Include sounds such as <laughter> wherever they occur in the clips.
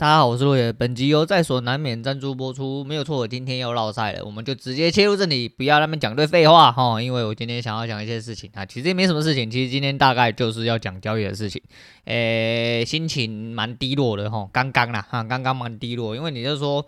大家好，我是陆野。本集由在所难免赞助播出，没有错。今天又绕赛了，我们就直接切入这里，不要那边讲对废话哈。因为我今天想要讲一些事情啊，其实也没什么事情，其实今天大概就是要讲交易的事情。诶，心情蛮低落的哈，刚刚啦哈，刚刚蛮低落，因为你就说。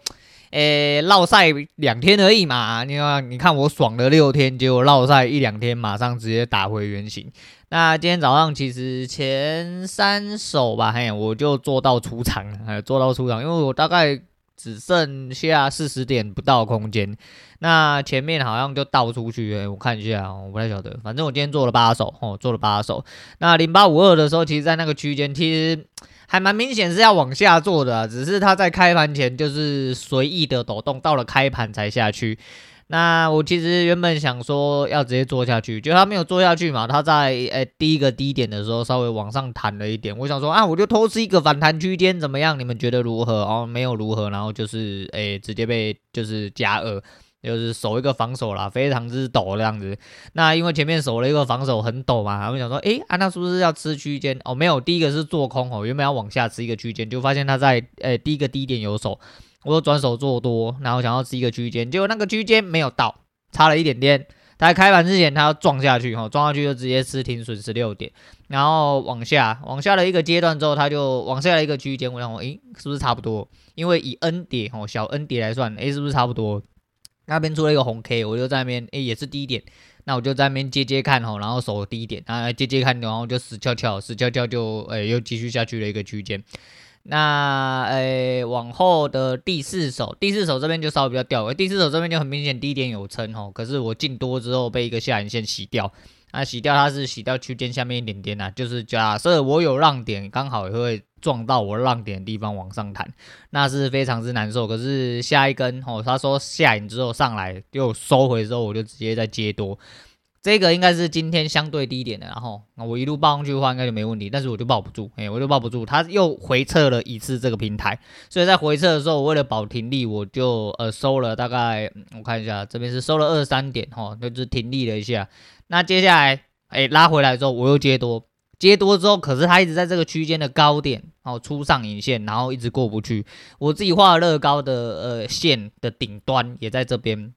诶，落赛两天而已嘛，你看，你看我爽了六天，结果落赛一两天，马上直接打回原形。那今天早上其实前三手吧，嘿，我就做到出场了，还有做到出场，因为我大概只剩下四十点不到空间，那前面好像就倒出去，我看一下，我不太晓得，反正我今天做了八手，哦，做了八手。那零八五二的时候，其实在那个区间，其实。还蛮明显是要往下做的，只是他在开盘前就是随意的抖动，到了开盘才下去。那我其实原本想说要直接做下去，就他没有做下去嘛，他在诶、第一个低点的时候稍微往上弹了一点。我想说啊，我就偷吃一个反弹区间怎么样？你们觉得如何？哦，没有如何，然后就是诶、直接被就是加二。就是守一个防守啦，非常之陡这样子。那因为前面守了一个防守很陡嘛，他们想说，诶、啊，那是不是要吃区间？哦，没有，第一个是做空哦，原本要往下吃一个区间，就发现他在诶、欸、第一个低点有守，我转手做多，然后想要吃一个区间，结果那个区间没有到，差了一点点。在开盘之前，他要撞下去哈，撞下去就直接吃停损十六点，然后往下往下了一个阶段之后，他就往下了一个区间，我想说，诶、是不是差不多？因为以 N 点哦，小 N 点来算，诶、是不是差不多？那边出了一个红 K，我就在那边，诶、也是低点，那我就在那边接接看吼，然后守低点，啊，接接看，然后就死翘翘，死翘翘就，诶、又继续下去了一个区间。那，诶、往后的第四手，第四手这边就稍微比较掉，第四手这边就很明显低点有撑吼，可是我进多之后被一个下影线洗掉。那洗掉它是洗掉区间下面一点点啊，就是假设我有浪点，刚好也会撞到我浪点的地方往上弹，那是非常之难受。可是下一根哦，他说下影之后上来又收回之后，我就直接再接多，这个应该是今天相对低点的，然后那我一路抱上去的话应该就没问题，但是我就抱不住，哎，我就抱不住，它又回撤了一次这个平台，所以在回撤的时候，我为了保停利，我就呃收了大概我看一下这边是收了二三点哈，就是停利了一下。那接下来，哎、拉回来之后，我又接多，接多之后，可是它一直在这个区间的高点，然后出上影线，然后一直过不去。我自己画了乐高的呃线的顶端也在这边，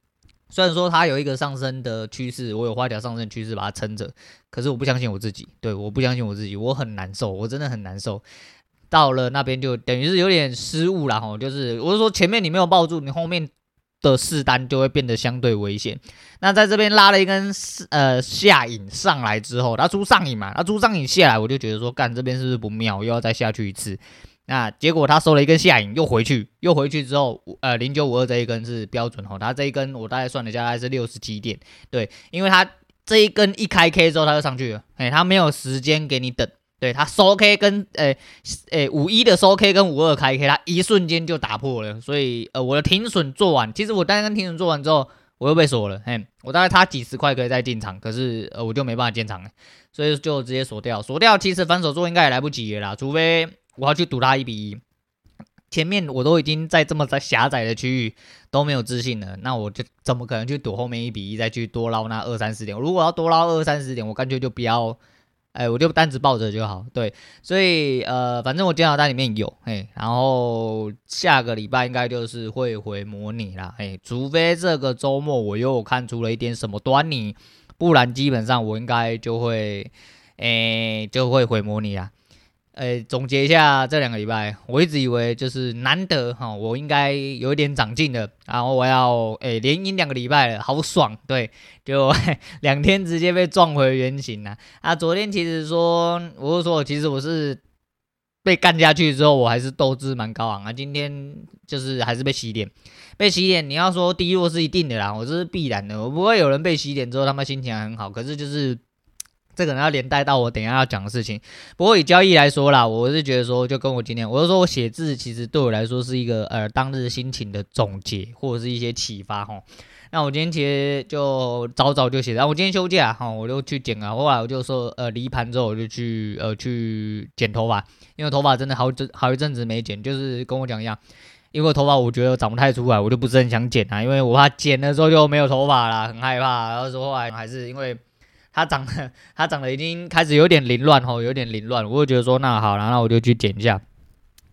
虽然说它有一个上升的趋势，我有画条上升趋势把它撑着，可是我不相信我自己，对，我不相信我自己，我很难受，我真的很难受。到了那边就等于是有点失误了哈，就是我是说前面你没有抱住，你后面。的试单就会变得相对危险。那在这边拉了一根呃下影上来之后，它出上影嘛，它出上影下来，我就觉得说，干这边是不是不妙，又要再下去一次。那结果他收了一根下影，又回去，又回去之后，呃，零九五二这一根是标准哈，它这一根我大概算了一下，大概是六十几点，对，因为它这一根一开 K 之后，它就上去了，哎，它没有时间给你等。对，它收 K 跟诶诶五一的收 K 跟五二开 K，它一瞬间就打破了，所以呃我的停损做完，其实我单根停损做完之后，我又被锁了，哎，我大概差几十块可以再进场，可是呃我就没办法进场了，所以就直接锁掉，锁掉其实反手做应该也来不及了啦，除非我要去赌它一比一，前面我都已经在这么在狭窄的区域都没有自信了，那我就怎么可能去赌后面一比一再去多捞那二三十点？如果要多捞二三十点，我干脆就不要。哎，我就单子抱着就好，对，所以呃，反正我电脑单里面有，哎，然后下个礼拜应该就是会回模拟啦，哎，除非这个周末我又看出了一点什么端倪，不然基本上我应该就会，哎，就会回模拟诶。总结一下这两个礼拜，我一直以为就是难得哈，我应该有一点长进的，然后我要诶连赢两个礼拜了，好爽，对，就 <laughs> 两天直接被撞回原形了。啊，昨天其实说，我是说，其实我是被干下去之后，我还是斗志蛮高昂啊。今天就是还是被洗脸，被洗脸，你要说低落是一定的啦，我这是必然的，我不会有人被洗脸之后他们心情还很好，可是就是。这可能要连带到我等一下要讲的事情。不过以交易来说啦，我是觉得说，就跟我今天，我是说我写字其实对我来说是一个呃当日心情的总结或者是一些启发哈。那我今天其实就早早就写，然后我今天休假哈，我就去剪啊。后来我就说呃离盘之后我就去呃去剪头发，因为头发真的好阵好一阵子没剪，就是跟我讲一样，因为头发我觉得长不太出来，我就不是很想剪啊，因为我怕剪了之后就没有头发了，很害怕。然后说后来还是因为。它长得，<laughs> 它长得已经开始有点凌乱吼，有点凌乱。我就觉得说，那好然后我就去剪一下。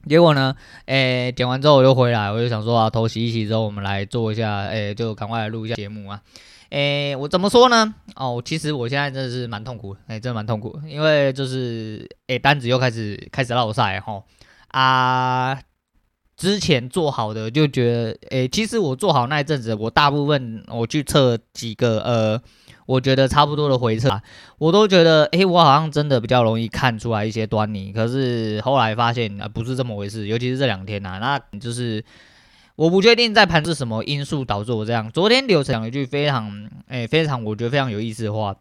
结果呢，诶，剪完之后我就回来，我就想说啊，头洗一洗之后，我们来做一下，诶，就赶快来录一下节目啊。诶，我怎么说呢？哦，其实我现在真的是蛮痛苦，诶，真的蛮痛苦，因为就是，诶，单子又开始开始落赛吼啊。之前做好的就觉得，诶，其实我做好那一阵子，我大部分我去测几个，呃，我觉得差不多的回测，我都觉得，诶，我好像真的比较容易看出来一些端倪。可是后来发现啊，不是这么回事，尤其是这两天呐，那就是我不确定在盘是什么因素导致我这样。昨天刘成讲一句非常，诶，非常我觉得非常有意思的话，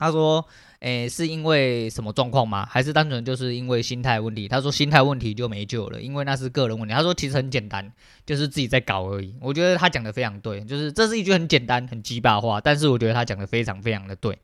他说。诶，是因为什么状况吗？还是单纯就是因为心态问题？他说心态问题就没救了，因为那是个人问题。他说其实很简单，就是自己在搞而已。我觉得他讲的非常对，就是这是一句很简单、很鸡巴话，但是我觉得他讲的非常非常的对。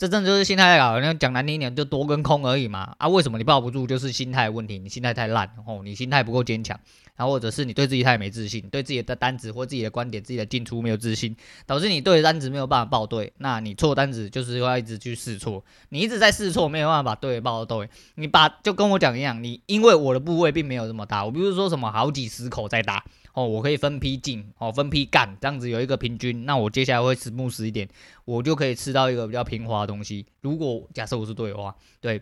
这真的就是心态在搞，那讲难听一点就多跟空而已嘛。啊，为什么你抱不住？就是心态问题，你心态太烂哦，你心态不够坚强。然后或者是你对自己太没自信，对自己的单子或自己的观点、自己的进出没有自信，导致你对单子没有办法报对。那你错单子就是要一直去试错，你一直在试错，没有办法把对报对。你把就跟我讲一样，你因为我的部位并没有这么大，我比如说什么好几十口在打哦，我可以分批进哦，分批干，这样子有一个平均，那我接下来会吃木实一点，我就可以吃到一个比较平滑的东西。如果假设我是对的话，对。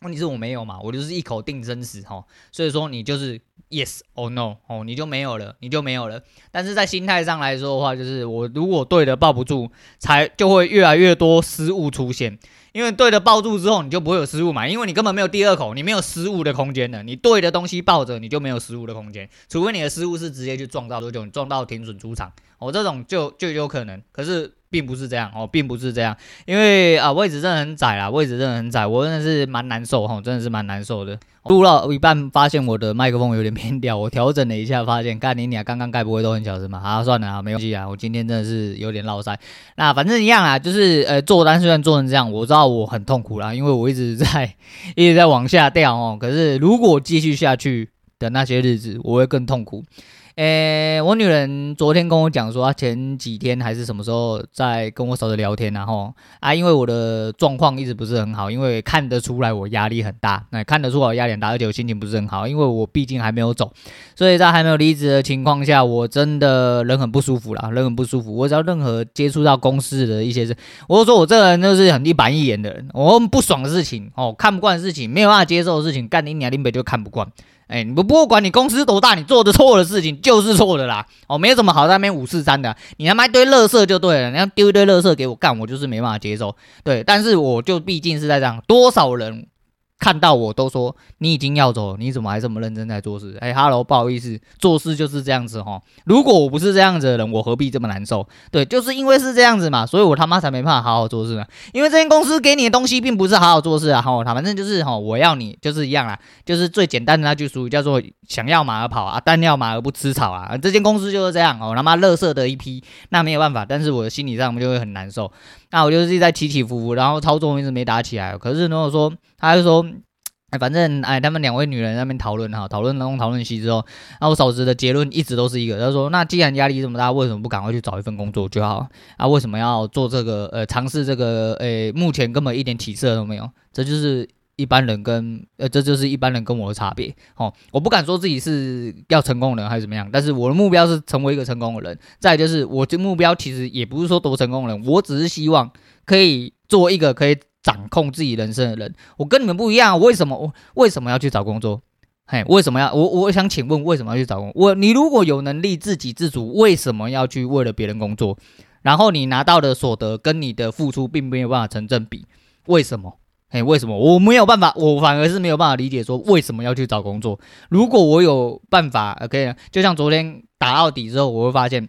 问题是我没有嘛，我就是一口定生死哈，所以说你就是 yes or no 哦，你就没有了，你就没有了。但是在心态上来说的话，就是我如果对的抱不住，才就会越来越多失误出现。因为对的抱住之后，你就不会有失误嘛，因为你根本没有第二口，你没有失误的空间的。你对的东西抱着，你就没有失误的空间，除非你的失误是直接去撞到多久，你撞到停损出场，哦，这种就就有可能。可是。并不是这样哦，并不是这样，因为啊位置真的很窄啦，位置真的很窄，我真的是蛮难受哈，真的是蛮难受的。录到一半发现我的麦克风有点偏掉，我调整了一下，发现干你俩刚刚该不会都很小声吧？啊，算了啊，没关系啊，我今天真的是有点落赛。那反正一样啊，就是呃做单虽然做成这样，我知道我很痛苦啦，因为我一直在 <laughs> 一直在往下掉哦。可是如果继续下去的那些日子，我会更痛苦。诶，我女人昨天跟我讲说，她前几天还是什么时候在跟我嫂子聊天，然后啊，因为我的状况一直不是很好，因为看得出来我压力很大，那看得出我压力很大，而且我心情不是很好，因为我毕竟还没有走，所以在还没有离职的情况下，我真的人很不舒服啦，人很不舒服。我只要任何接触到公司的一些事，我就说我这个人就是很一板一眼的人，我不爽的事情哦，看不惯的事情，没有办法接受的事情，干你娘林北就看不惯。哎，你不不管你公司多大，你做的错的事情就是错的啦。哦，没什么好在那边五四三的，你他妈一堆垃圾就对了，你要丢一堆垃圾给我干，我就是没办法接受。对，但是我就毕竟是在这样，多少人。看到我都说你已经要走了，你怎么还这么认真在做事？哎哈喽，不好意思，做事就是这样子哈。如果我不是这样子的人，我何必这么难受？对，就是因为是这样子嘛，所以我他妈才没办法好好做事呢。因为这间公司给你的东西并不是好好做事啊，哈，他反正就是哈，我要你就是一样啦，就是最简单的那句俗语叫做想要马儿跑啊，但要马儿不吃草啊。这间公司就是这样哦，他妈乐色的一批，那没有办法，但是我的心理上就会很难受。那我就是一直在起起伏伏，然后操作一直没打起来。可是如果说，他就说，哎，反正哎，他们两位女人那边讨论哈，讨论东讨论西之后，那我嫂子的结论一直都是一个，他说，那既然压力这么大，为什么不赶快去找一份工作就好？啊，为什么要做这个？呃，尝试这个？呃，目前根本一点起色都没有，这就是。一般人跟呃，这就是一般人跟我的差别。哦，我不敢说自己是要成功的人还是怎么样，但是我的目标是成为一个成功的人。再就是，我的目标其实也不是说多成功人，我只是希望可以做一个可以掌控自己人生的人。我跟你们不一样，为什么我为什么要去找工作？嘿，为什么要我？我想请问，为什么要去找工作？我你如果有能力自给自足，为什么要去为了别人工作？然后你拿到的所得跟你的付出并没有办法成正比，为什么？哎，为什么我没有办法？我反而是没有办法理解，说为什么要去找工作？如果我有办法，OK，就像昨天打到底之后，我会发现，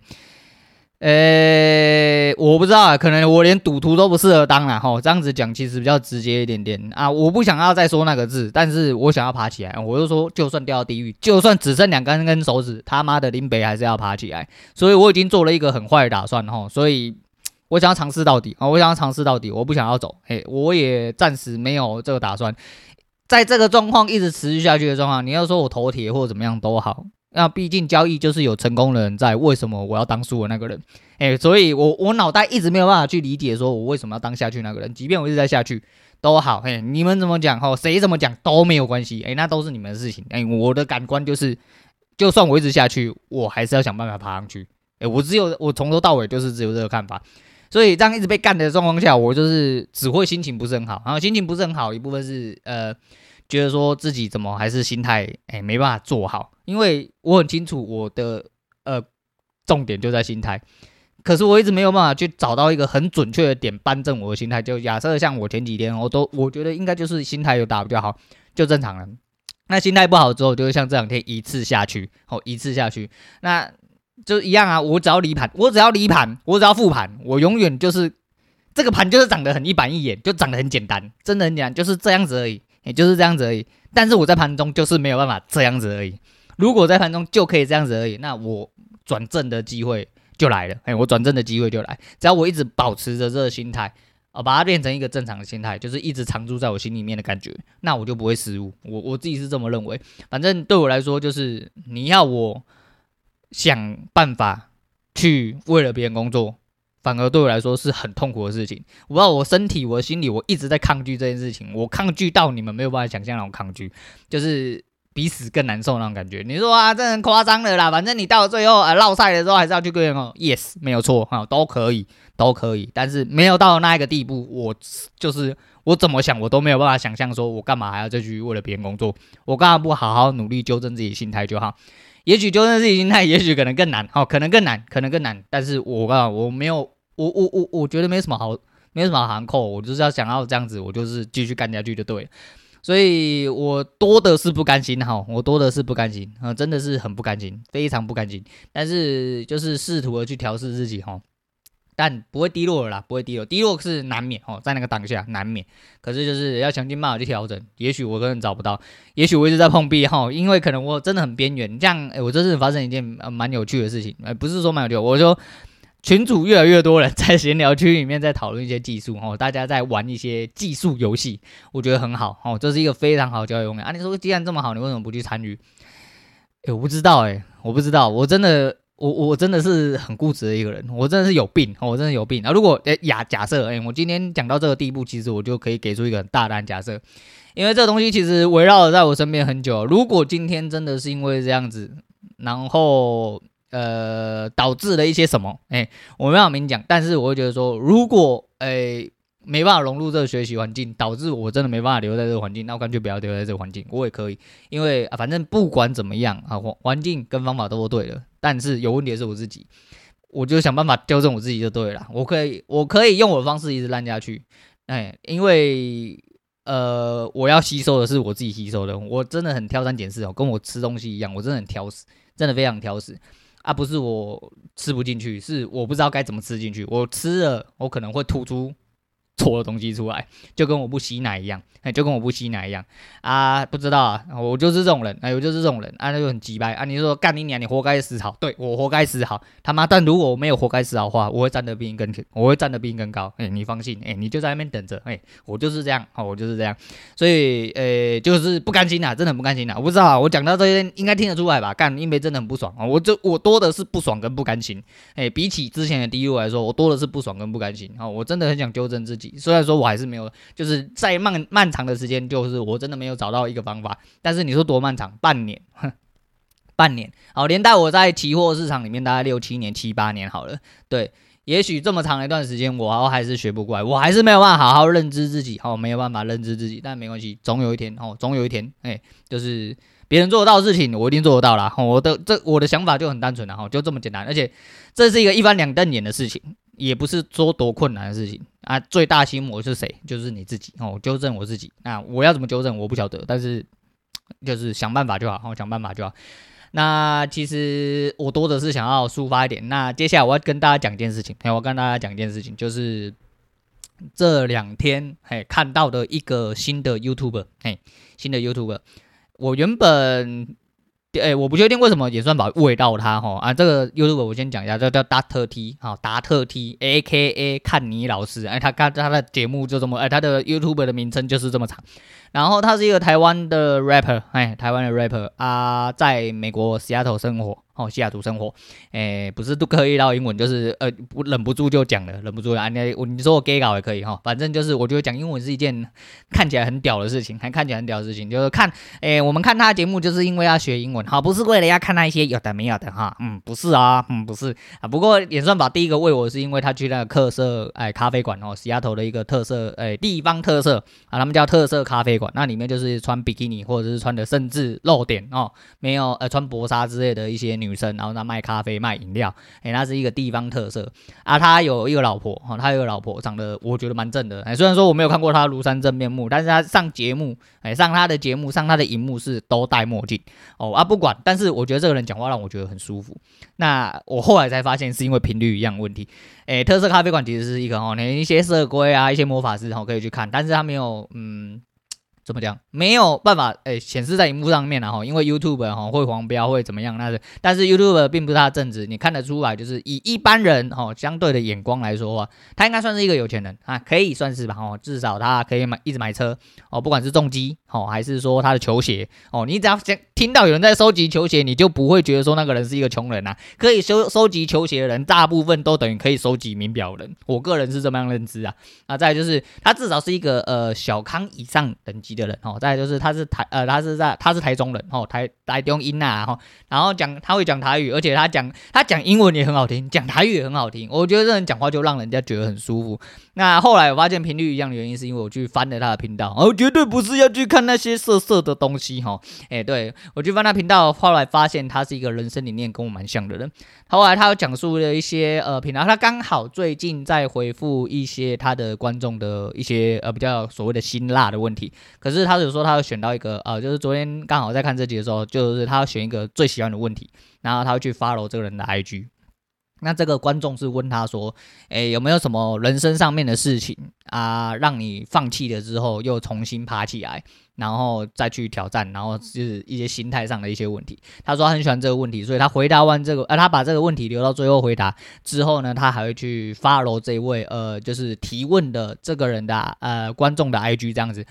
呃，我不知道啊，可能我连赌徒都不适合当了哈。这样子讲其实比较直接一点点啊。我不想要再说那个字，但是我想要爬起来。我就说，就算掉到地狱，就算只剩两根根手指，他妈的林北还是要爬起来。所以我已经做了一个很坏的打算哈。所以。我想要尝试到底啊！我想要尝试到底，我不想要走。嘿，我也暂时没有这个打算。在这个状况一直持续下去的状况，你要说我头铁或者怎么样都好。那毕竟交易就是有成功的人在，为什么我要当输的那个人？哎，所以我我脑袋一直没有办法去理解，说我为什么要当下去那个人。即便我一直在下去，都好，嘿，你们怎么讲吼，谁怎么讲都没有关系，哎，那都是你们的事情，哎，我的感官就是，就算我一直下去，我还是要想办法爬上去，哎，我只有我从头到尾就是只有这个看法，所以这样一直被干的状况下，我就是只会心情不是很好，然后心情不是很好，一部分是呃，觉得说自己怎么还是心态哎没办法做好，因为我很清楚我的呃重点就在心态。可是我一直没有办法去找到一个很准确的点扳正我的心态。就假设像我前几天，我都我觉得应该就是心态有打比较好，就正常了。那心态不好之后，就会像这两天一次下去，哦，一次下去，那就一样啊。我只要离盘，我只要离盘，我只要复盘，我永远就是这个盘就是长得很一板一眼，就长得很简单，真的很简单，就是这样子而已，也就是这样子而已。但是我在盘中就是没有办法这样子而已。如果在盘中就可以这样子而已，那我转正的机会。就来了，哎，我转正的机会就来。只要我一直保持着这个心态，啊，把它变成一个正常的心态，就是一直常驻在我心里面的感觉，那我就不会失误。我我自己是这么认为。反正对我来说，就是你要我想办法去为了别人工作，反而对我来说是很痛苦的事情。我不知道我身体、我的心里，我一直在抗拒这件事情。我抗拒到你们没有办法想象那种抗拒，就是。比死更难受那种感觉，你说啊，这很夸张的啦。反正你到最后啊，落赛的时候还是要去跪哦。<laughs> Yes，没有错哈，都可以，都可以。但是没有到那一个地步，我就是我怎么想，我都没有办法想象，说我干嘛还要再去为了别人工作？我干嘛不好好努力纠正自己心态就好？也许纠正自己心态，也许可能更难，好，可能更难，可能更难。但是我告诉我没有，我我我我觉得没什么好，没什么好含扣，我就是要想要这样子，我就是继续干下去就对。所以我多的是不甘心哈，我多的是不甘心啊，真的是很不甘心，非常不甘心。但是就是试图的去调试自己哈，但不会低落了啦，不会低落，低落是难免哦，在那个当下难免。可是就是要想尽办法去调整，也许我根本找不到，也许我一直在碰壁哈，因为可能我真的很边缘。这样，哎，我这次发生一件呃蛮有趣的事情，哎，不是说蛮有趣，我说。群主越来越多人在闲聊区里面在讨论一些技术哦，大家在玩一些技术游戏，我觉得很好哦，这是一个非常好的交流啊。你说既然这么好，你为什么不去参与？诶，我不知道诶，我不知道，我真的 <laughs> 我我真的是很固执的一个人，我真的是有病，我真的有病啊。如果诶假假设诶，我今天讲到这个地步，其实我就可以给出一个很大胆假设，因为这东西其实围绕在我身边很久。如果今天真的是因为这样子，然后。呃，导致了一些什么？哎、我没有明讲，但是我会觉得说，如果哎、没办法融入这个学习环境，导致我真的没办法留在这个环境，那我干脆不要留在这个环境，我也可以，因为、啊、反正不管怎么样啊，环环境跟方法都对了，但是有问题的是我自己，我就想办法纠正我自己就对了，我可以，我可以用我的方式一直烂下去，哎、因为呃，我要吸收的是我自己吸收的，我真的很挑三拣四哦，跟我吃东西一样，我真的很挑食，真的非常挑食。啊，不是我吃不进去，是我不知道该怎么吃进去。我吃了，我可能会吐出错的东西出来，就跟我不吸奶一样，哎，就跟我不吸奶一样啊，不知道啊，我就是这种人，哎，我就是这种人啊，那就很鸡掰啊。你说干你娘，你活该死好，对，我活该死好，他妈！但如果我没有活该死好的话，我会站得比你更，我会站得比你更高，哎，你放心，哎，你就在那边等着，哎，我就是这样，哦，我就是这样，所以，呃，就是不甘心呐，真的很不甘心呐。我不知道，我讲到这些应该听得出来吧？干，因为真的很不爽啊，我就我多的是不爽跟不甘心，哎，比起之前的低落来说，我多的是不爽跟不甘心，好，我真的很想纠正自己。虽然说我还是没有，就是在漫漫长的时间，就是我真的没有找到一个方法。但是你说多漫长？半年，哼，半年。好，连带我在期货市场里面大概六七年、七八年好了。对，也许这么长一段时间，我还是学不过来，我还是没有办法好好认知自己。哦，没有办法认知自己，但没关系，总有一天，哦，总有一天，哎，就是别人做得到的事情，我一定做得到啦。我的这我的想法就很单纯了，哈，就这么简单。而且这是一个一翻两瞪眼的事情。也不是说多困难的事情啊，最大心魔是谁？就是你自己哦，纠正我自己。那我要怎么纠正？我不晓得，但是 <tsk> 就是想办法就好，哦，想办法就好。那其实我多的是想要抒发一点。那接下来我要跟大家讲一件事情，我跟大家讲一件事情，就是这两天嘿看到的一个新的 YouTuber，嘿，新的 YouTube，我原本。哎、我不确定为什么也算把喂到他哈啊，这个 YouTube 我先讲一下，叫叫达特 T 哈，达特 T A K A 看尼老师，哎，他看他的节目就这么，哎，他的 YouTube 的名称就是这么长，然后他是一个台湾的 rapper，哎，台湾的 rapper 啊，在美国 Seattle 生活哦，西雅图生活，诶、不是都刻意唠英文，就是呃，不忍不住就讲了，忍不住了。啊，你我你说我 gay 搞也可以哈，反正就是我觉得讲英文是一件看起来很屌的事情，还看起来很屌的事情，就是看，诶、我们看他的节目就是因为要学英文，好，不是为了要看那一些有的没有的哈，嗯，不是啊，嗯，不是。啊，不过演算法第一个喂我是因为他去那个特色哎咖啡馆哦，西雅图的一个特色哎地方特色啊，他们叫特色咖啡馆，那里面就是穿比基尼或者是穿的甚至露点哦，没有呃穿薄纱之类的一些女生，然后他卖咖啡卖饮料，哎，那是一个地方特色啊。他有一个老婆哈，他有个老婆长得我觉得蛮正的，哎，虽然说我没有看过他庐山真面目，但是他上节目哎上他的节目上他的荧幕是都戴墨镜哦啊不管，但是我觉得这个人讲话让我觉得很舒服。那我后来才发现是因为频率一样问题，哎，特色咖啡馆其实是一个哦，连一些色龟啊一些魔法师然后可以去看，但是他没有嗯。怎么讲？没有办法诶显示在荧幕上面了哈，因为 YouTube 哈会黄标会怎么样？那是，但是 YouTube 并不是他的正职，你看得出来，就是以一般人哈相对的眼光来说话，他应该算是一个有钱人啊，可以算是吧哦，至少他可以买一直买车哦，不管是重机哦，还是说他的球鞋哦，你只要听到有人在收集球鞋，你就不会觉得说那个人是一个穷人呐。可以收收集球鞋的人，大部分都等于可以收集名表人，我个人是这么样认知啊。啊，再就是他至少是一个呃小康以上等级的人哦，再就是他是台呃他是在他是台中人哦，台台中音呐哈，然后讲他会讲台语，而且他讲他讲英文也很好听，讲台语也很好听，我觉得这人讲话就让人家觉得很舒服。那后来我发现频率一样的原因，是因为我去翻了他的频道，哦，绝对不是要去看那些色色的东西哈，哎、对我去翻他频道，后来发现他是一个人生理念跟我蛮像的人。后来他有讲述了一些呃频道，他刚好最近在回复一些他的观众的一些呃比较所谓的辛辣的问题，可是他有说他会选到一个呃，就是昨天刚好在看这集的时候，就是他要选一个最喜欢的问题，然后他会去 follow 这个人的 IG。那这个观众是问他说：“诶，有没有什么人生上面的事情啊，让你放弃了之后又重新爬起来，然后再去挑战，然后就是一些心态上的一些问题？”他说他很喜欢这个问题，所以他回答完这个，呃，他把这个问题留到最后回答之后呢，他还会去 follow 这位呃，就是提问的这个人的呃观众的 IG 这样子。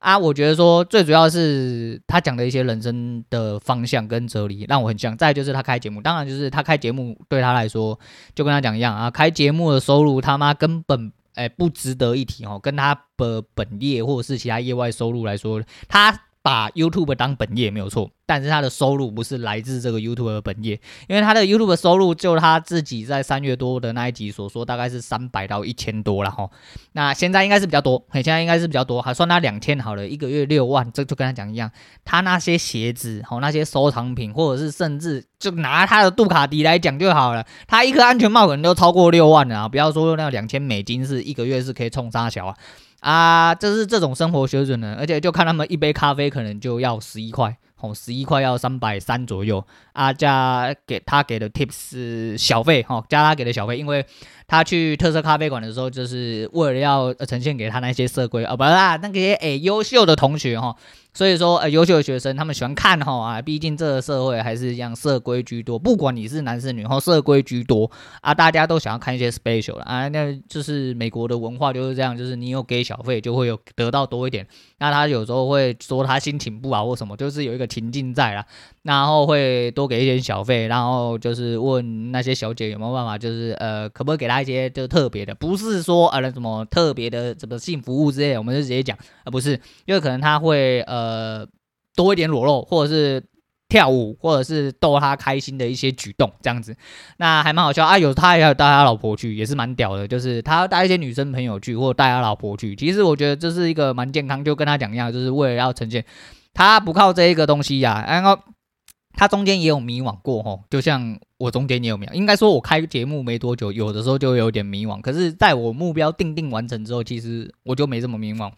啊，我觉得说最主要是他讲的一些人生的方向跟哲理让我很像。再就是他开节目，当然就是他开节目对他来说就跟他讲一样啊，开节目的收入他妈根本诶不值得一提哦，跟他的本业或者是其他业外收入来说，他。把 YouTube 当本业没有错，但是他的收入不是来自这个 YouTube 的本业，因为他的 YouTube 收入就他自己在三月多的那一集所说，大概是三百到一千多了哈。那现在应该是比较多，现在应该是比较多，还算他两千好了，一个月六万，这就跟他讲一样。他那些鞋子，好那些收藏品，或者是甚至就拿他的杜卡迪来讲就好了，他一颗安全帽可能都超过六万了啊！不要说那两千美金是一个月是可以冲三小啊。啊，就是这种生活水准呢，而且就看他们一杯咖啡可能就要十一块，哦，十一块要三百三左右，啊，加给他给的 tips 小费，哈，加他给的小费，因为他去特色咖啡馆的时候，就是为了要呈现给他那些色龟啊，不啦，那些诶优秀的同学哈。所以说，呃，优秀的学生他们喜欢看哈啊，毕竟这个社会还是一样色规居多，不管你是男是女，哈，色规居多啊，大家都想要看一些 special 了啊，那就是美国的文化就是这样，就是你有给小费就会有得到多一点。那他有时候会说他心情不好或什么，就是有一个情境在啦，然后会多给一点小费，然后就是问那些小姐有没有办法，就是呃，可不可以给他一些就特别的，不是说呃什么特别的什么性服务之类的，我们就直接讲，啊不是因为可能他会呃。多一点裸露，或者是跳舞，或者是逗她开心的一些举动，这样子，那还蛮好笑啊。有他也有带他老婆去，也是蛮屌的。就是他带一些女生朋友去，或者带他老婆去。其实我觉得这是一个蛮健康，就跟他讲一样，就是为了要呈现他不靠这一个东西呀、啊。然后他中间也有迷惘过吼，就像我中间也有迷惘。应该说，我开节目没多久，有的时候就有点迷惘。可是在我目标定定完成之后，其实我就没这么迷惘。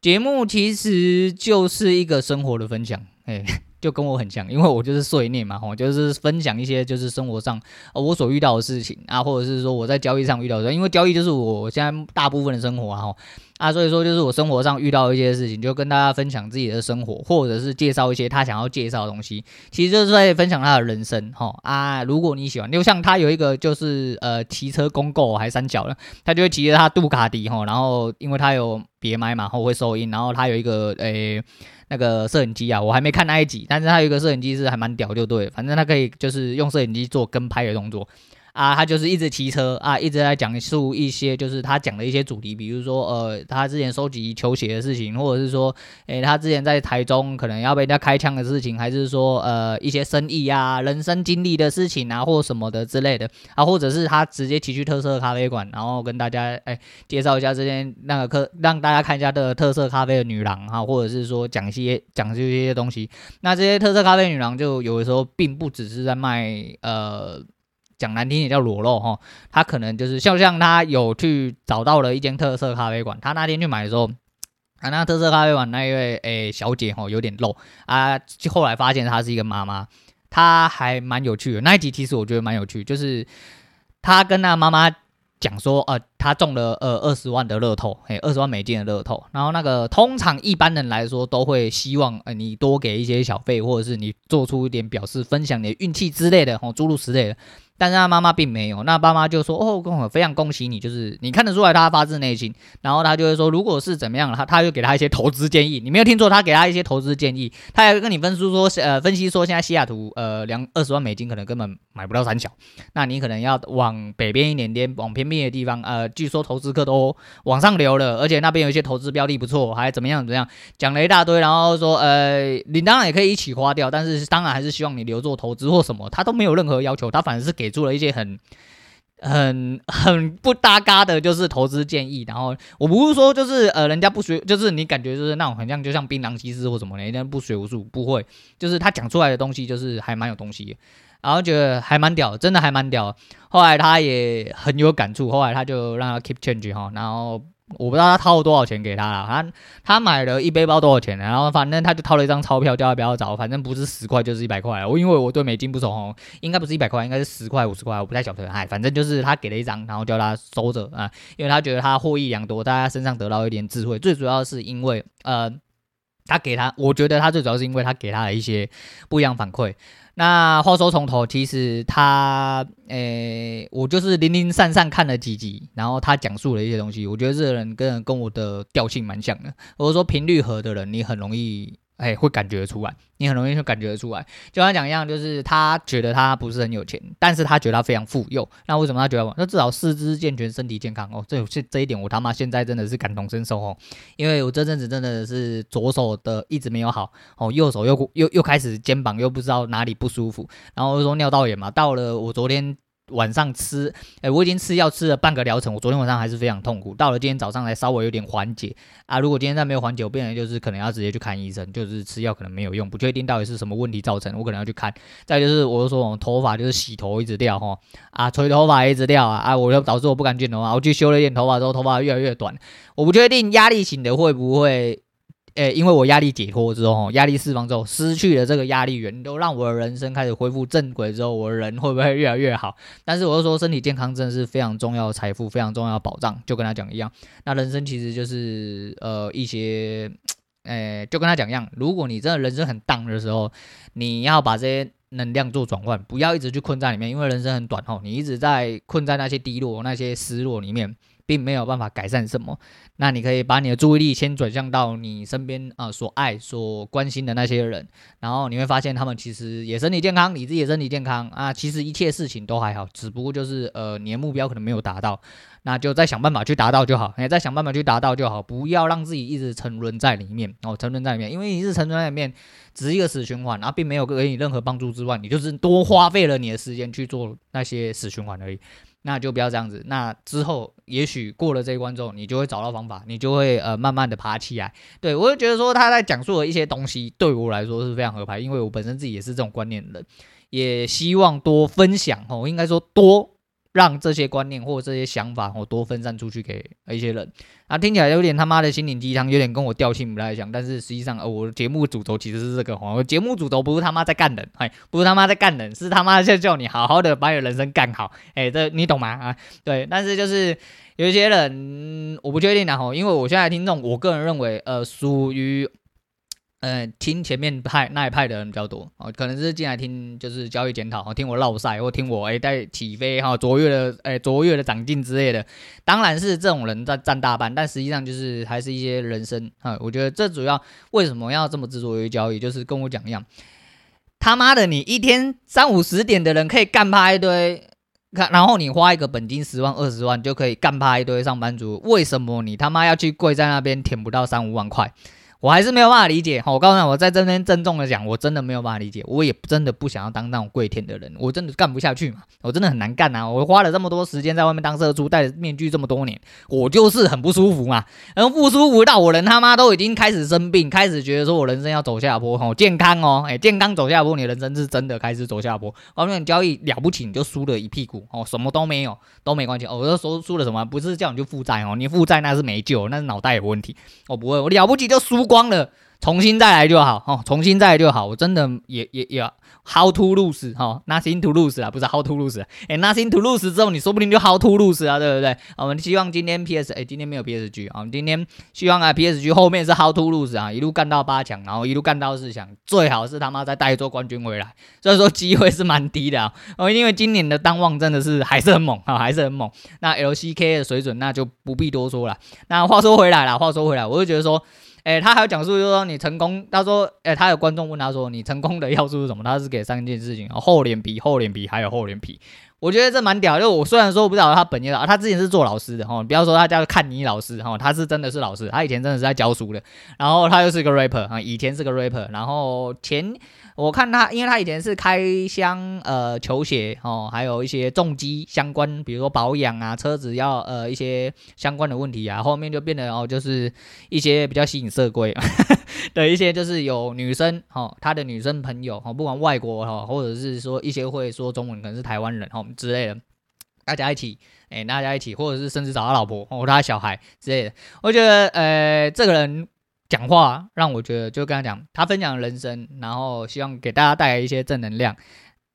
节目其实就是一个生活的分享，哎，就跟我很像，因为我就是碎念嘛，吼，就是分享一些就是生活上我所遇到的事情啊，或者是说我在交易上遇到的，因为交易就是我现在大部分的生活啊，吼，啊，所以说就是我生活上遇到一些事情，就跟大家分享自己的生活，或者是介绍一些他想要介绍的东西，其实就是在分享他的人生哈啊。如果你喜欢，就像他有一个就是呃骑车公购还三角的，他就会骑着他杜卡迪吼，然后因为他有别麦嘛，后会收音，然后他有一个诶、那个摄影机啊，我还没看那一集，但是他有一个摄影机是还蛮屌，就对，反正他可以就是用摄影机做跟拍的动作。啊，他就是一直骑车啊，一直在讲述一些就是他讲的一些主题，比如说呃，他之前收集球鞋的事情，或者是说，诶、他之前在台中可能要被人家开枪的事情，还是说呃一些生意啊、人生经历的事情啊，或什么的之类的啊，或者是他直接骑去特色咖啡馆，然后跟大家诶、介绍一下这间那个客，让大家看一下这个特色咖啡的女郎哈，或者是说讲一些讲这些东西。那这些特色咖啡女郎就有的时候并不只是在卖呃。讲难听点叫裸露哈，他可能就是像像他有去找到了一间特色咖啡馆，他那天去买的时候，啊，那特色咖啡馆那一位诶、小姐哈有点露啊，后来发现她是一个妈妈，她还蛮有趣的。那一集其实我觉得蛮有趣，就是她跟那妈妈讲说，呃，她中了呃二十万的乐透，诶，二十万美金的乐透，然后那个通常一般人来说都会希望呃你多给一些小费，或者是你做出一点表示，分享你的运气之类的，吼，诸如此类的。但是他妈妈并没有，那爸妈就说：“哦，跟我非常恭喜你，就是你看得出来他发自内心。”然后他就会说：“如果是怎么样，他他就给他一些投资建议。你没有听错，他给他一些投资建议。他还跟你分析说，呃，分析说现在西雅图，呃，两二十万美金可能根本买不到三小。那你可能要往北边一点点，往偏僻的地方。呃，据说投资客都往上流了，而且那边有一些投资标的不错，还怎么样怎么样，讲了一大堆。然后说，呃，你当然也可以一起花掉，但是当然还是希望你留作投资或什么。他都没有任何要求，他反而是给。”给出了一些很、很、很不搭嘎的，就是投资建议。然后我不是说就是呃，人家不学，就是你感觉就是那种很像，就像槟榔西施或什么的，人家不学无术，不会，就是他讲出来的东西就是还蛮有东西，然后觉得还蛮屌，真的还蛮屌。后来他也很有感触，后来他就让他 keep change 哈，然后。我不知道他掏了多少钱给他了，他他买了一背包多少钱，然后反正他就掏了一张钞票，叫他不要找，反正不是十块就是一百块。我因为我对美金不熟，应该不是一百块，应该是十块五十块，我不太晓得。哎，反正就是他给了一张，然后叫他收着啊，因为他觉得他获益良多，在他身上得到一点智慧。最主要是因为呃，他给他，我觉得他最主要是因为他给他了一些不一样反馈。那话说从头，其实他，诶、我就是零零散散看了几集，然后他讲述了一些东西，我觉得这个人跟跟我的调性蛮像的，我说频率和的人，你很容易。哎，会感觉得出来，你很容易就感觉得出来。就像他讲一样，就是他觉得他不是很有钱，但是他觉得他非常富有。那为什么他觉得？那至少四肢健全，身体健康哦。这这这一点，我他妈现在真的是感同身受哦。因为我这阵子真的是左手的一直没有好哦，右手又又又开始肩膀又不知道哪里不舒服，然后又说尿道炎嘛。到了我昨天。晚上吃，哎、我已经吃药吃了半个疗程，我昨天晚上还是非常痛苦，到了今天早上才稍微有点缓解啊。如果今天再没有缓解，我变成就是可能要直接去看医生，就是吃药可能没有用，不确定到底是什么问题造成，我可能要去看。再就是，我就说我头发就是洗头一直掉哈，啊，吹头发一直掉啊，啊，我就导致我不敢剪头发，我去修了一点头发之后，头发越来越短，我不确定压力型的会不会。诶、因为我压力解脱之后，压力释放之后，失去了这个压力源，都让我的人生开始恢复正轨之后，我人会不会越来越好？但是我又说，身体健康真的是非常重要的财富，非常重要的保障，就跟他讲一样。那人生其实就是呃一些，诶、就跟他讲一样，如果你真的人生很荡的时候，你要把这些能量做转换，不要一直去困在里面，因为人生很短吼，你一直在困在那些低落、那些失落里面。并没有办法改善什么，那你可以把你的注意力先转向到你身边啊、所爱、所关心的那些人，然后你会发现他们其实也身体健康，你自己也身体健康。啊，其实一切事情都还好，只不过就是呃你的目标可能没有达到，那就再想办法去达到就好，你再想办法去达到就好，不要让自己一直沉沦在里面哦，沉沦在里面，因为你是沉沦在里面，只是一个死循环，然后并没有给你任何帮助之外，你就是多花费了你的时间去做那些死循环而已。那就不要这样子。那之后，也许过了这一关之后，你就会找到方法，你就会呃慢慢的爬起来。对，我就觉得说他在讲述的一些东西，对我来说是非常合拍，因为我本身自己也是这种观念的人，也希望多分享哦，应该说多让这些观念或这些想法我多分散出去给一些人。啊，听起来有点他妈的心灵鸡汤，有点跟我调性不太像。但是实际上，呃，我的节目主轴其实是这个，我节目主轴不是他妈在干人，哎，不是他妈在干人，是他妈在叫你好好的把你的人生干好。哎，这你懂吗？啊，对，但是就是有一些人，我不确定然后，因为我现在听众，我个人认为，呃，属于。嗯、呃，听前面派那一派的人比较多哦，可能是进来听就是交易检讨，听我唠赛，或听我哎在起飞哈，卓越的哎卓越的长进之类的，当然是这种人在占大半，但实际上就是还是一些人生啊，我觉得这主要为什么要这么执着于交易，就是跟我讲一样，他妈的，你一天三五十点的人可以干趴一堆，看，然后你花一个本金十万二十万就可以干趴一堆上班族，为什么你他妈要去跪在那边舔不到三五万块？我还是没有办法理解，我告诉你，我在这边郑重的讲，我真的没有办法理解，我也真的不想要当那种跪舔的人，我真的干不下去嘛，我真的很难干啊，我花了这么多时间在外面当社畜，戴着面具这么多年，我就是很不舒服嘛，然后不舒服到我人他妈都已经开始生病，开始觉得说我人生要走下坡，吼，健康哦，哎，健康走下坡，你人生是真的开始走下坡，外面交易了不起，你就输了一屁股，哦，什么都没有，都没关系，哦，我就说输了什么，不是叫你去负债哦，你负债那是没救，那是脑袋有问题，我不会，我了不起就输光了。重新再来就好哦，重新再来就好。我真的也也也 how to lose 哈，nothing to lose 啊，不是 how to lose。哎，nothing to lose 之后，你说不定就 how to lose 啊，对不对？我们希望今天 PS 哎，今天没有 PSG 啊，我们今天希望啊 PSG 后面是 how to lose 啊，一路干到八强，然后一路干到四强，最好是他妈再带一座冠军回来。所以说机会是蛮低的啊，哦，因为今年的当旺真的是还是很猛啊，还是很猛。那 LCK 的水准那就不必多说了。那话说回来了，话说回来，我就觉得说。哎，他还要讲述，就是说你成功。他说，哎，他有观众问他说，你成功的要素是什么？他是给三件事情：厚脸皮、厚脸皮，还有厚脸皮。我觉得这蛮屌。就我虽然说我不知道他本业啊，他之前是做老师的哈，不要说他叫看你老师哈，他是真的是老师，他以前真的是在教书的。然后他又是个 rapper 啊，以前是个 rapper，然后前。我看他，因为他以前是开箱呃球鞋哦，还有一些重机相关，比如说保养啊，车子要呃一些相关的问题啊，后面就变得哦，就是一些比较吸引色鬼 <laughs> 的一些，就是有女生哦，他的女生朋友哦，不管外国哈，或者是说一些会说中文，可能是台湾人哦之类的，大家一起哎，大家一起，或者是甚至找他老婆或他小孩之类的，我觉得呃这个人。讲话让我觉得，就跟他讲，他分享人生，然后希望给大家带来一些正能量。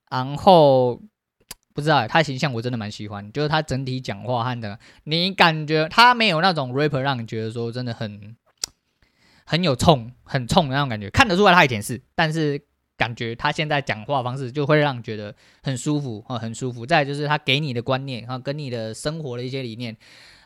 然后不知道他形象我真的蛮喜欢，就是他整体讲话和的，你感觉他没有那种 rapper 让你觉得说真的很很有冲、很冲的那种感觉，看得出来他以前是，但是感觉他现在讲话方式就会让你觉得很舒服啊，很舒服。再就是他给你的观念啊，跟你的生活的一些理念。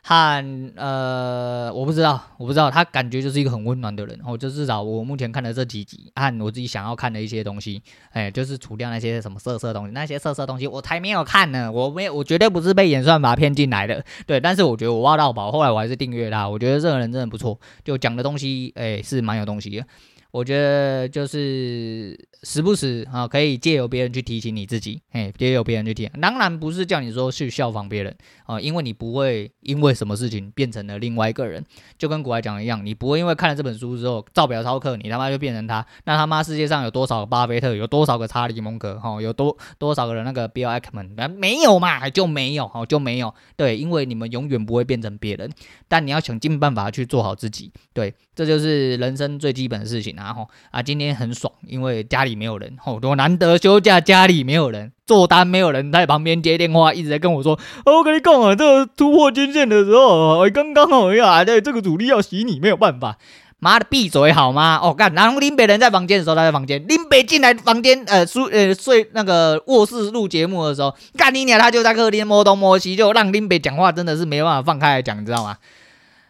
和呃，我不知道，我不知道，他感觉就是一个很温暖的人。哦，就至少我目前看的这几集，和我自己想要看的一些东西，哎，就是除掉那些什么色色东西，那些色色东西我才没有看呢。我没有，我绝对不是被演算法骗进来的。对，但是我觉得我挖到宝，后来我还是订阅他。我觉得这个人真的不错，就讲的东西，哎，是蛮有东西的。我觉得就是时不时啊，可以借由别人去提醒你自己，哎，借由别人去提醒。当然不是叫你说去效仿别人啊，因为你不会因为什么事情变成了另外一个人，就跟古来讲一样，你不会因为看了这本书之后照表操课，你他妈就变成他。那他妈世界上有多少个巴菲特，有多少个查理蒙格，哈，有多多少个人那个 Bill Ackman，没有嘛，就没有，哈，就没有。对，因为你们永远不会变成别人，但你要想尽办法去做好自己。对，这就是人生最基本的事情。然后啊，今天很爽，因为家里没有人，好多难得休假，家里没有人做单，没有人在旁边接电话，一直在跟我说：“哦、我跟你讲啊，这个突破均线的时候，哎，刚刚好呀，对，这个主力要洗你，没有办法。”妈的，闭嘴好吗？哦，干，然后林北人在房间的时候，他在房间；林北进来房间，呃，睡呃睡那个卧室录节目的时候，干你娘，他就在客厅摸东摸西，就让林北讲话真的是没办法放开来讲，你知道吗？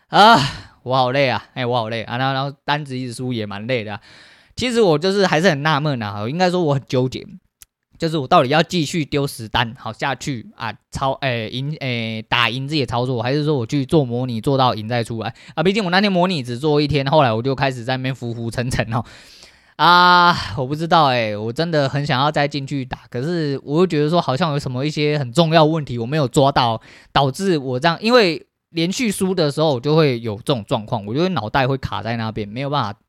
啊。我好累啊！哎、我好累啊！然后，然后单子一直输也蛮累的、其实我就是还是很纳闷啊，应该说我很纠结，就是我到底要继续丢死单好下去啊，操，哎赢哎打赢自己操作，还是说我去做模拟做到赢再出来啊？毕竟我那天模拟只做一天，后来我就开始在那边浮浮沉沉哦。啊，我不知道哎、我真的很想要再进去打，可是我又觉得说好像有什么一些很重要问题我没有抓到，导致我这样，因为。连续输的时候，我就会有这种状况，我就会脑袋会卡在那边，没有办法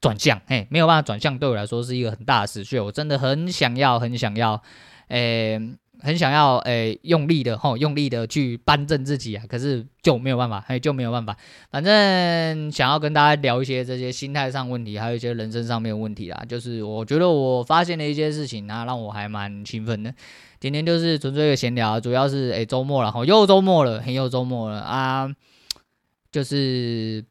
转向，哎，没有办法转向，对我来说是一个很大的失去。我真的很想要，很想要，诶、欸，很想要诶、欸、用力的吼，用力的去扳正自己啊，可是就没有办法，嘿，就没有办法。反正想要跟大家聊一些这些心态上问题，还有一些人生上面的问题啦。就是我觉得我发现了一些事情啊，让我还蛮兴奋的。今天就是纯粹的闲聊，主要是诶周末了，吼，又周末了，又周末了啊，就是。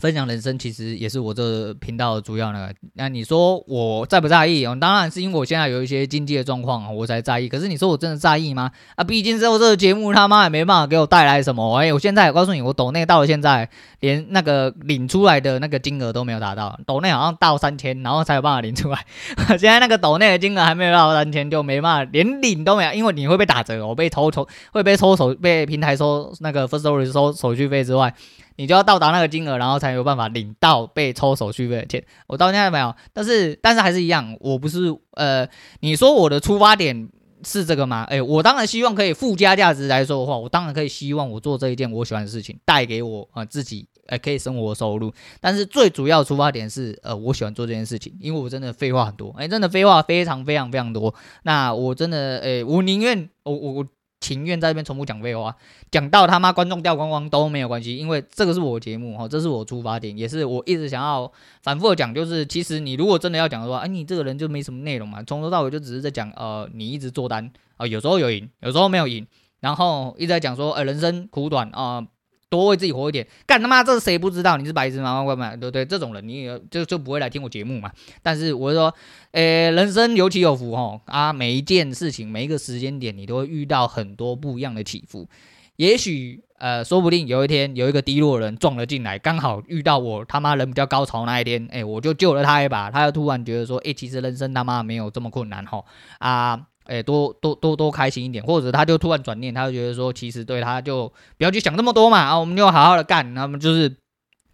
分享人生其实也是我这频道的主要那个。那你说我在不在意？哦，当然是因为我现在有一些经济的状况，我才在意。可是你说我真的在意吗？啊，毕竟之后这个节目他妈也没办法给我带来什么。哎，我现在告诉你，我抖内到了现在，连那个领出来的那个金额都没有达到。抖内好像到三千，然后才有办法领出来。<laughs> 现在那个抖内的金额还没有到三千，就没办法连领都没有，因为你会被打折，我被抽抽会被抽手，被平台收那个 Firstory 收手续费之外。你就要到达那个金额，然后才有办法领到被抽手续费的钱。我到现在没有，但是但是还是一样，我不是呃，你说我的出发点是这个吗？哎，我当然希望可以附加价值来说的话，我当然可以希望我做这一件我喜欢的事情，带给我呃自己呃可以生活收入。但是最主要出发点是呃我喜欢做这件事情，因为我真的废话很多，哎，真的废话非常非常非常多。那我真的哎，我宁愿我我我。情愿在这边重复讲废话，讲到他妈观众掉光光都没有关系，因为这个是我节目哈，这是我出发点，也是我一直想要反复的讲，就是其实你如果真的要讲的话，哎，你这个人就没什么内容嘛，从头到尾就只是在讲呃，你一直做单啊、有时候有赢，有时候没有赢，然后一直在讲说，哎，人生苦短啊。多为自己活一点，干他妈这谁不知道？你是白痴吗？乖乖，对不对？这种人你也就就不会来听我节目嘛。但是我是说，诶，人生有起有伏哦，啊，每一件事情，每一个时间点，你都会遇到很多不一样的起伏。也许呃，说不定有一天有一个低落的人撞了进来，刚好遇到我他妈人比较高潮那一天，诶，我就救了他一把，他又突然觉得说，诶，其实人生他妈没有这么困难哈啊。哎，多多多多开心一点，或者他就突然转念，他就觉得说，其实对他就不要去想那么多嘛，啊，我们就好好的干，那么就是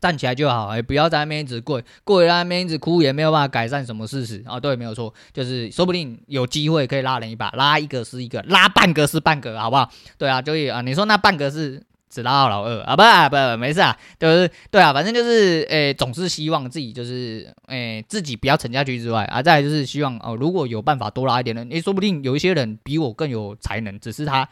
站起来就好，哎，不要在那边一直跪，跪在那边一直哭，也没有办法改善什么事实啊。对，没有错，就是说不定有机会可以拉人一把，拉一个是一个，拉半个是半个，好不好？对啊，就啊，你说那半个是。只拉到老二啊，不啊不，没事啊，就是对啊，反正就是诶、总是希望自己就是诶、自己不要沉下去之外啊，再来就是希望哦，如果有办法多拉一点人，诶、说不定有一些人比我更有才能，只是他。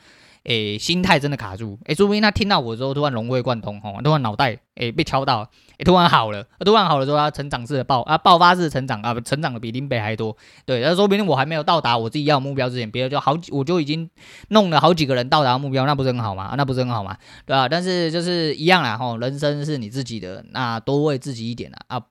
诶、心态真的卡住。诶、说不定他听到我之后突然融会贯通，吼，突然脑袋诶、被敲到，诶、突然好了，突然好了之后，他成长式的爆啊，爆发式成长啊，成长的比林北还多。对，那说不定我还没有到达我自己要的目标之前，别人就好几，我就已经弄了好几个人到达目标，那不是很好吗？那不是很好吗？对吧、啊？但是就是一样啦，吼，人生是你自己的，那多为自己一点啦啊。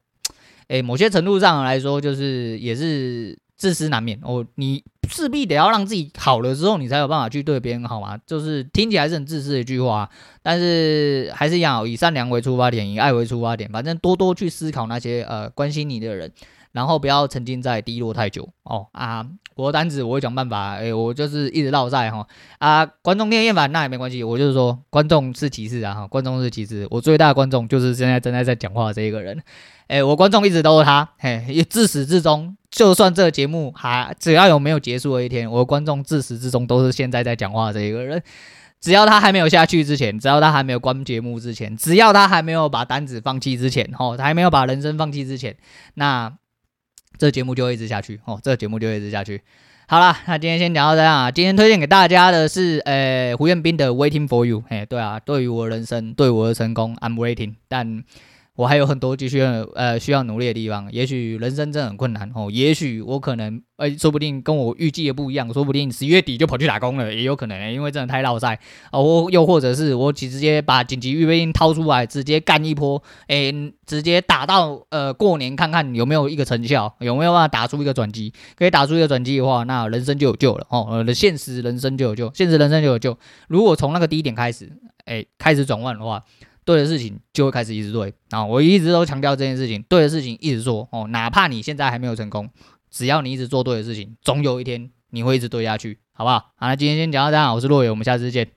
诶、某些程度上来说，就是也是。自私难免哦，你势必得要让自己好了之后，你才有办法去对别人好嘛。就是听起来是很自私的一句话，但是还是要，以善良为出发点，以爱为出发点，反正多多去思考那些呃关心你的人，然后不要沉浸在低落太久哦啊。我的单子我会想办法，哎，我就是一直绕赛哈啊。观众听厌烦那也没关系，我就是说观众是其次啊哈，观众是其次，我最大的观众就是现在正在在讲话的这一个人，哎，我观众一直都是他，嘿，自始至终。就算这个节目还只要有没有结束的一天，我的观众自始至终都是现在在讲话的这一个人。只要他还没有下去之前，只要他还没有关节目之前，只要他还没有把单子放弃之前，吼，他还没有把人生放弃之前，那这节目就会一直下去，哦，这节目就会一直下去。好了，那今天先聊到这样啊。今天推荐给大家的是，呃，胡彦斌的《Waiting for You》。哎，对啊，对于我的人生，对我的成功，I'm waiting，但。我还有很多继续呃需要努力的地方，也许人生真的很困难哦，也许我可能呃、说不定跟我预计的不一样，说不定十月底就跑去打工了，也有可能、欸，因为真的太落赛哦，我又或者是我直接把紧急预备金掏出来，直接干一波，诶、直接打到呃过年看看有没有一个成效，有没有办法打出一个转机，可以打出一个转机的话，那人生就有救了哦，呃，现实人生就有救，现实人生就有救。如果从那个低点开始，诶、开始转弯的话。对的事情就会开始一直对啊！我一直都强调这件事情，对的事情一直做哦，哪怕你现在还没有成功，只要你一直做对的事情，总有一天你会一直对下去，好不好？好，那今天先讲到这样，我是洛野，我们下次见。